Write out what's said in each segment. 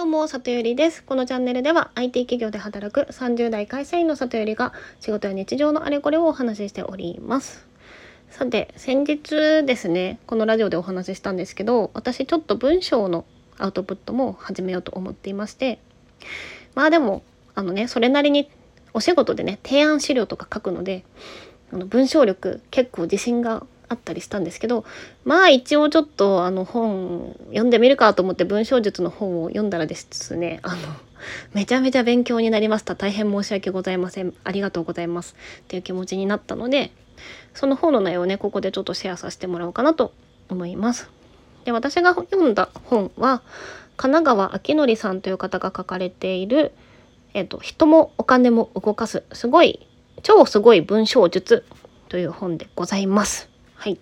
どうも、里ゆりです。このチャンネルでは IT 企業で働く30代会社員の里ゆりが仕事や日常のあれこれをお話ししております。さて、先日ですね、このラジオでお話ししたんですけど、私ちょっと文章のアウトプットも始めようと思っていまして、まあでも、あのね、それなりにお仕事でね、提案資料とか書くので、あの文章力結構自信があったりしたんですけどまあ一応ちょっとあの本読んでみるかと思って文章術の本を読んだらですねあのめちゃめちゃ勉強になりました。大変申し訳ございません。ありがとうございますっていう気持ちになったのでその本の内容をねここでちょっとシェアさせてもらおうかなと思います。で私が読んだ本は神奈川明則さんという方が書かれているえっと人もお金も動かすすごい超すごい文章術という本でございます。はい。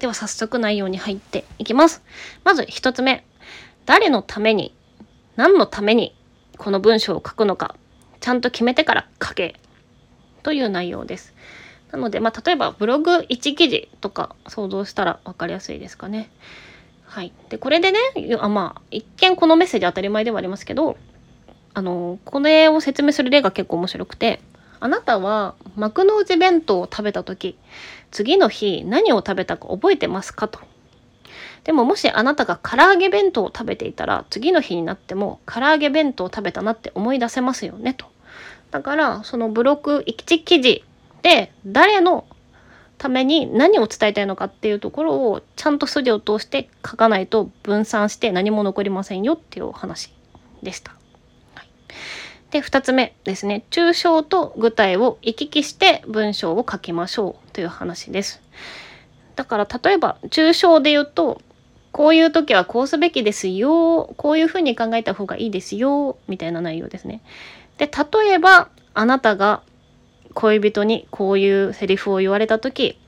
では早速内容に入っていきます。まず一つ目。誰のために、何のためにこの文章を書くのか、ちゃんと決めてから書け。という内容です。なので、まあ、例えばブログ1記事とか想像したら分かりやすいですかね。はい。で、これでね、あまあ、一見このメッセージ当たり前ではありますけど、あの、これを説明する例が結構面白くて、あなたは幕の内弁当を食べた時次の日何を食べたか覚えてますかと。でももしあなたが唐揚げ弁当を食べていたら次の日になっても唐揚げ弁当を食べたなって思い出せますよねと。だからそのブログ1記事で誰のために何を伝えたいのかっていうところをちゃんと筋を通して書かないと分散して何も残りませんよっていうお話でした。で、2つ目ですね。抽象と具体を行き来して文章を書きましょうという話です。だから例えば抽象で言うと、こういう時はこうすべきですよ。こういうふうに考えた方がいいですよ。みたいな内容ですね。で、例えばあなたが恋人にこういうセリフを言われた時、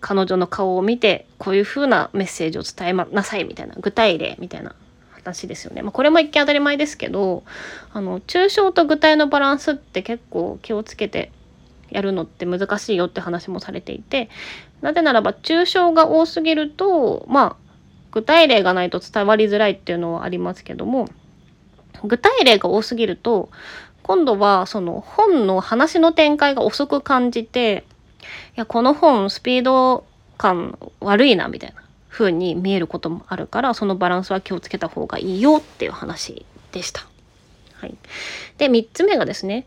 彼女の顔を見てこういうふうなメッセージを伝えなさいみたいな具体例みたいな話ですよね。まあ、これも一見当たり前ですけどあの抽象と具体のバランスって結構気をつけてやるのって難しいよって話もされていてなぜならば抽象が多すぎるとまあ具体例がないと伝わりづらいっていうのはありますけども具体例が多すぎると今度はその本の話の展開が遅く感じていやこの本スピード感悪いなみたいな風に見えることもあるからそのバランスは気をつけた方がいいよっていう話でした。はい、で3つ目がですね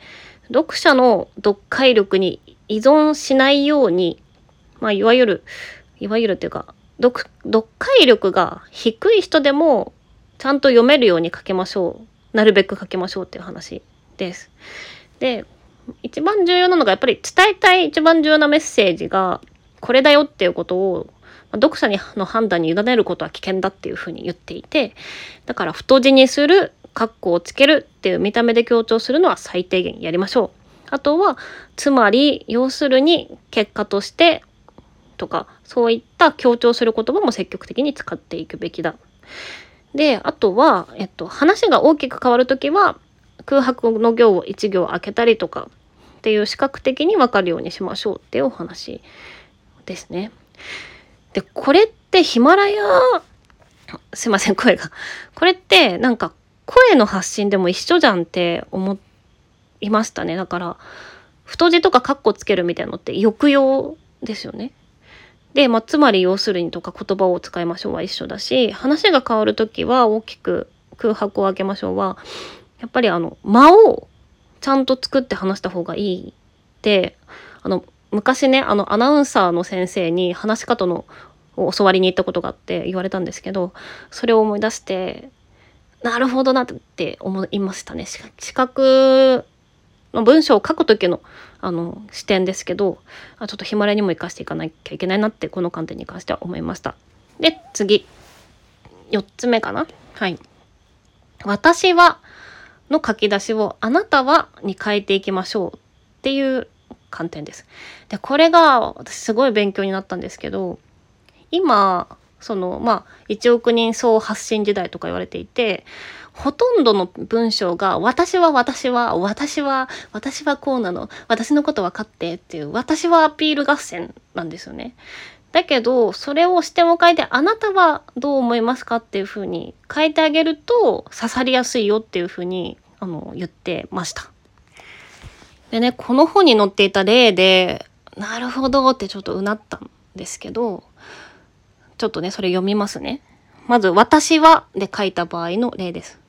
読者の読解力に依存しないように、まあ、いわゆるいわゆるっていうか読読解力が低い人でもちゃんと読めるように書けましょうなるべく書けましょうっていう話です。で一番重要なのがやっぱり伝えたい一番重要なメッセージがこれだよっていうことを読者の判断に委ねることは危険だっていうふうに言っていてだから太字にするカッコをつけるっていう見た目で強調するのは最低限やりましょう。あとはつまり要するに結果としてとかそういった強調する言葉も積極的に使っていくべきだ。であとは、えっと、話が大きく変わる時は空白の行を1行開けたりとかっていう視覚的に分かるようにしましょうっていうお話ですね。で、これってヒマラヤ、すいません、声が。これってなんか声の発信でも一緒じゃんって思いましたね。だから、太字とかカッコつけるみたいなのって抑揚ですよね。で、まあ、つまり要するにとか言葉を使いましょうは一緒だし、話が変わる時は大きく空白を開けましょうは、やっぱりあの、間をちゃんと作って話した方がいいって、あの、昔ねあのアナウンサーの先生に話し方のを教わりに行ったことがあって言われたんですけどそれを思い出してなるほどなって思いましたね。視覚の文章を書く時のあの視点ですけどあちょっとヒマラヤにも生かしていかなきゃいけないなってこの観点に関しては思いました。で次。4つ目かな。はい。私はの書き出しをあなたはに変えていきましょうっていう観点です。でこれが私すごい勉強になったんですけど今そのまあ1億人総発信時代とか言われていてほとんどの文章が「私は私は私は私はこうなの私のこと分かって」っていう「私はアピール合戦」なんですよね。だけどそれを視点を変えてあなたはどう思いますかっていうふうに変えてあげると刺さりやすいよっていうふうにあの言ってました。でねこの本に載っていた例でなるほどってちょっとうなったんですけどちょっとねそれ読みますね。まず「私は」で書いた場合の例です。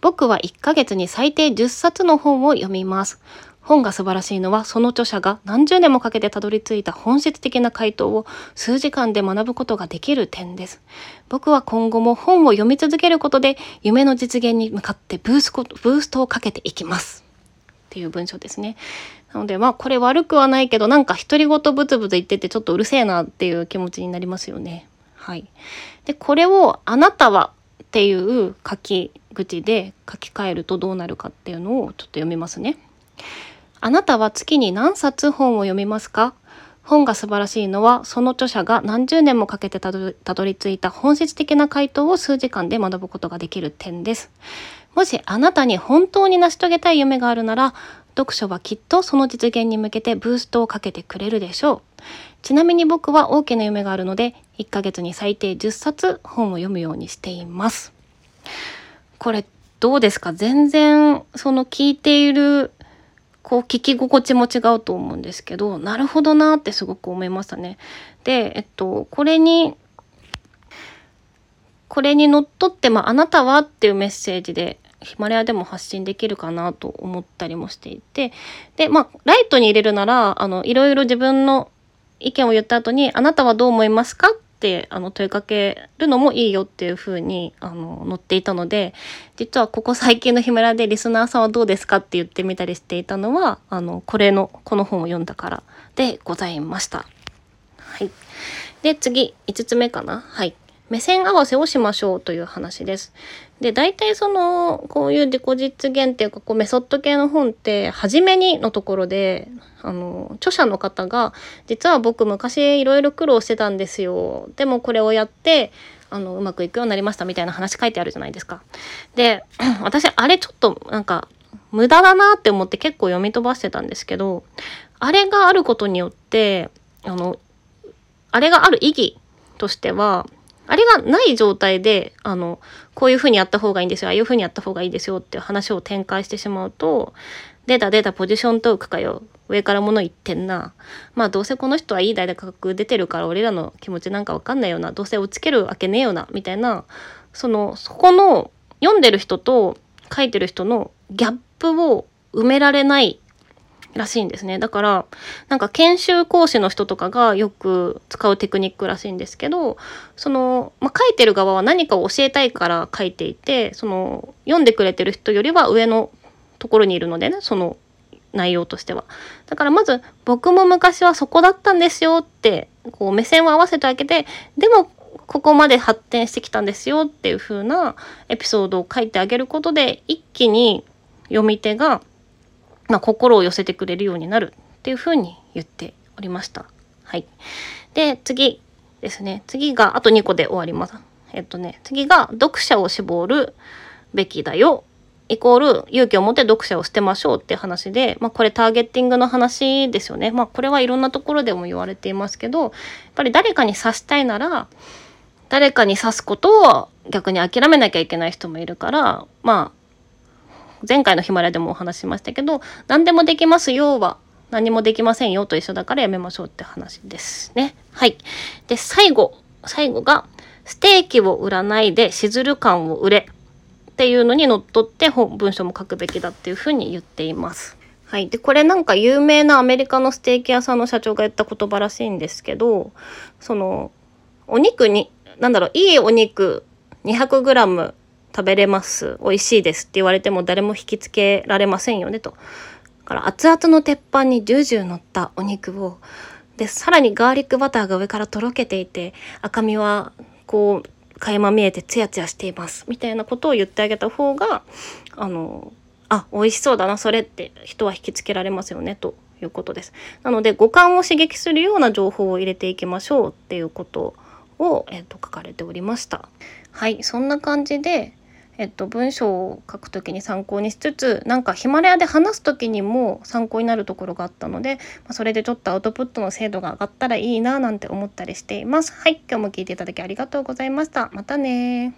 僕は1ヶ月に最低10冊の本を読みます。本が素晴らしいのはその著者が何十年もかけてたどり着いた本質的な回答を数時間で学ぶことができる点です。僕は今後も本を読み続けることで夢の実現に向かってブースブーストをかけていきます。っていう文章ですね。なのでまあこれ悪くはないけどなんか独り言ブツブツ言っててちょっとうるせえなっていう気持ちになりますよね。はい。でこれをあなたはっていう書き口で書き換えるとどうなるかっていうのをちょっと読みますね。あなたは月に何冊本を読みますか？本が素晴らしいのはその著者が何十年もかけてたどり着いた本質的な回答を数時間で学ぶことができる点です。もしあなたに本当に成し遂げたい夢があるなら読書はきっとその実現に向けてブーストをかけてくれるでしょう。ちなみに僕は大きな夢があるので1ヶ月に最低10冊本を読むようにしています。これどうですか？全然その聞いているこう聞き心地も違うと思うんですけどなるほどなってすごく思いましたね。でえっとこれにこれにのっとって、まあ、あなたはっていうメッセージでヒマラヤでも発信できるかなと思ったりもしていてでまあライトに入れるならあのいろいろ自分の意見を言った後に「あなたはどう思いますか?」ってあの問いかけるのもいいよっていう風にあの載っていたので実はここ最近のヒマラヤでリスナーさんはどうですかって言ってみたりしていたのはあのこれのこの本を読んだからでございました。はい、で次5つ目かな。はい目線合わせをしましょうという話です。で、大体その、こういう自己実現っていうか、こうメソッド系の本って、初めにのところで、あの、著者の方が、実は僕昔いろいろ苦労してたんですよ。でもこれをやって、あの、うまくいくようになりましたみたいな話書いてあるじゃないですか。で、私、あれちょっと、なんか、無駄だなって思って結構読み飛ばしてたんですけど、あれがあることによって、あの、あれがある意義としては、あれがない状態で、あの、こういうふうにやった方がいいんですよ、ああいうふうにやった方がいいですよっていう話を展開してしまうと、出た出たポジショントークかよ。上から物言ってんな。まあどうせこの人はいい大学出てるから俺らの気持ちなんかわかんないよな。どうせ落ちけるわけねえよな。みたいな、その、そこの読んでる人と書いてる人のギャップを埋められないらしいんですね。だから、なんか研修講師の人とかがよく使うテクニックらしいんですけど、その、まあ、書いてる側は何かを教えたいから書いていて、その、読んでくれてる人よりは上のところにいるのでね、その内容としては。だからまず、僕も昔はそこだったんですよって、こう目線を合わせてあげて、でも、ここまで発展してきたんですよっていう風なエピソードを書いてあげることで、一気に読み手がまあ、心を寄せてくれるようになるっていうふうに言っておりました。はい。で、次ですね。次が、あと2個で終わります。えっとね、次が、読者を絞るべきだよ。イコール、勇気を持って読者を捨てましょうって話で、まあ、これターゲッティングの話ですよね。まあ、これはいろんなところでも言われていますけど、やっぱり誰かに刺したいなら、誰かに刺すことを逆に諦めなきゃいけない人もいるから、まあ、前回のヒマラヤでもお話しましたけど何でもできますよは何もできませんよと一緒だからやめましょうって話ですね。はい。で、最後。最後が、ステーキを売らないでしずる感を売れっていうのにのっとって本文章も書くべきだっていうふうに言っています。はい。で、これなんか有名なアメリカのステーキ屋さんの社長が言った言葉らしいんですけど、その、お肉に、なんだろう、いいお肉 200g 食べれます美味しいですって言われても誰も引きつけられませんよねと。だから熱々の鉄板にジュージュー乗ったお肉をでさらにガーリックバターが上からとろけていて赤身はこう垣間見えてツヤツヤしていますみたいなことを言ってあげた方があのあ美味しそうだなそれって人は引きつけられますよねということです。なので五感を刺激するような情報を入れていきましょうっていうことを、えーと、書かれておりました。はいそんな感じでえっと、文章を書くときに参考にしつつなんかヒマラヤで話す時にも参考になるところがあったので、まあ、それでちょっとアウトプットの精度が上がったらいいななんて思ったりしています。はい今日も聞いていただきありがとうございました。またね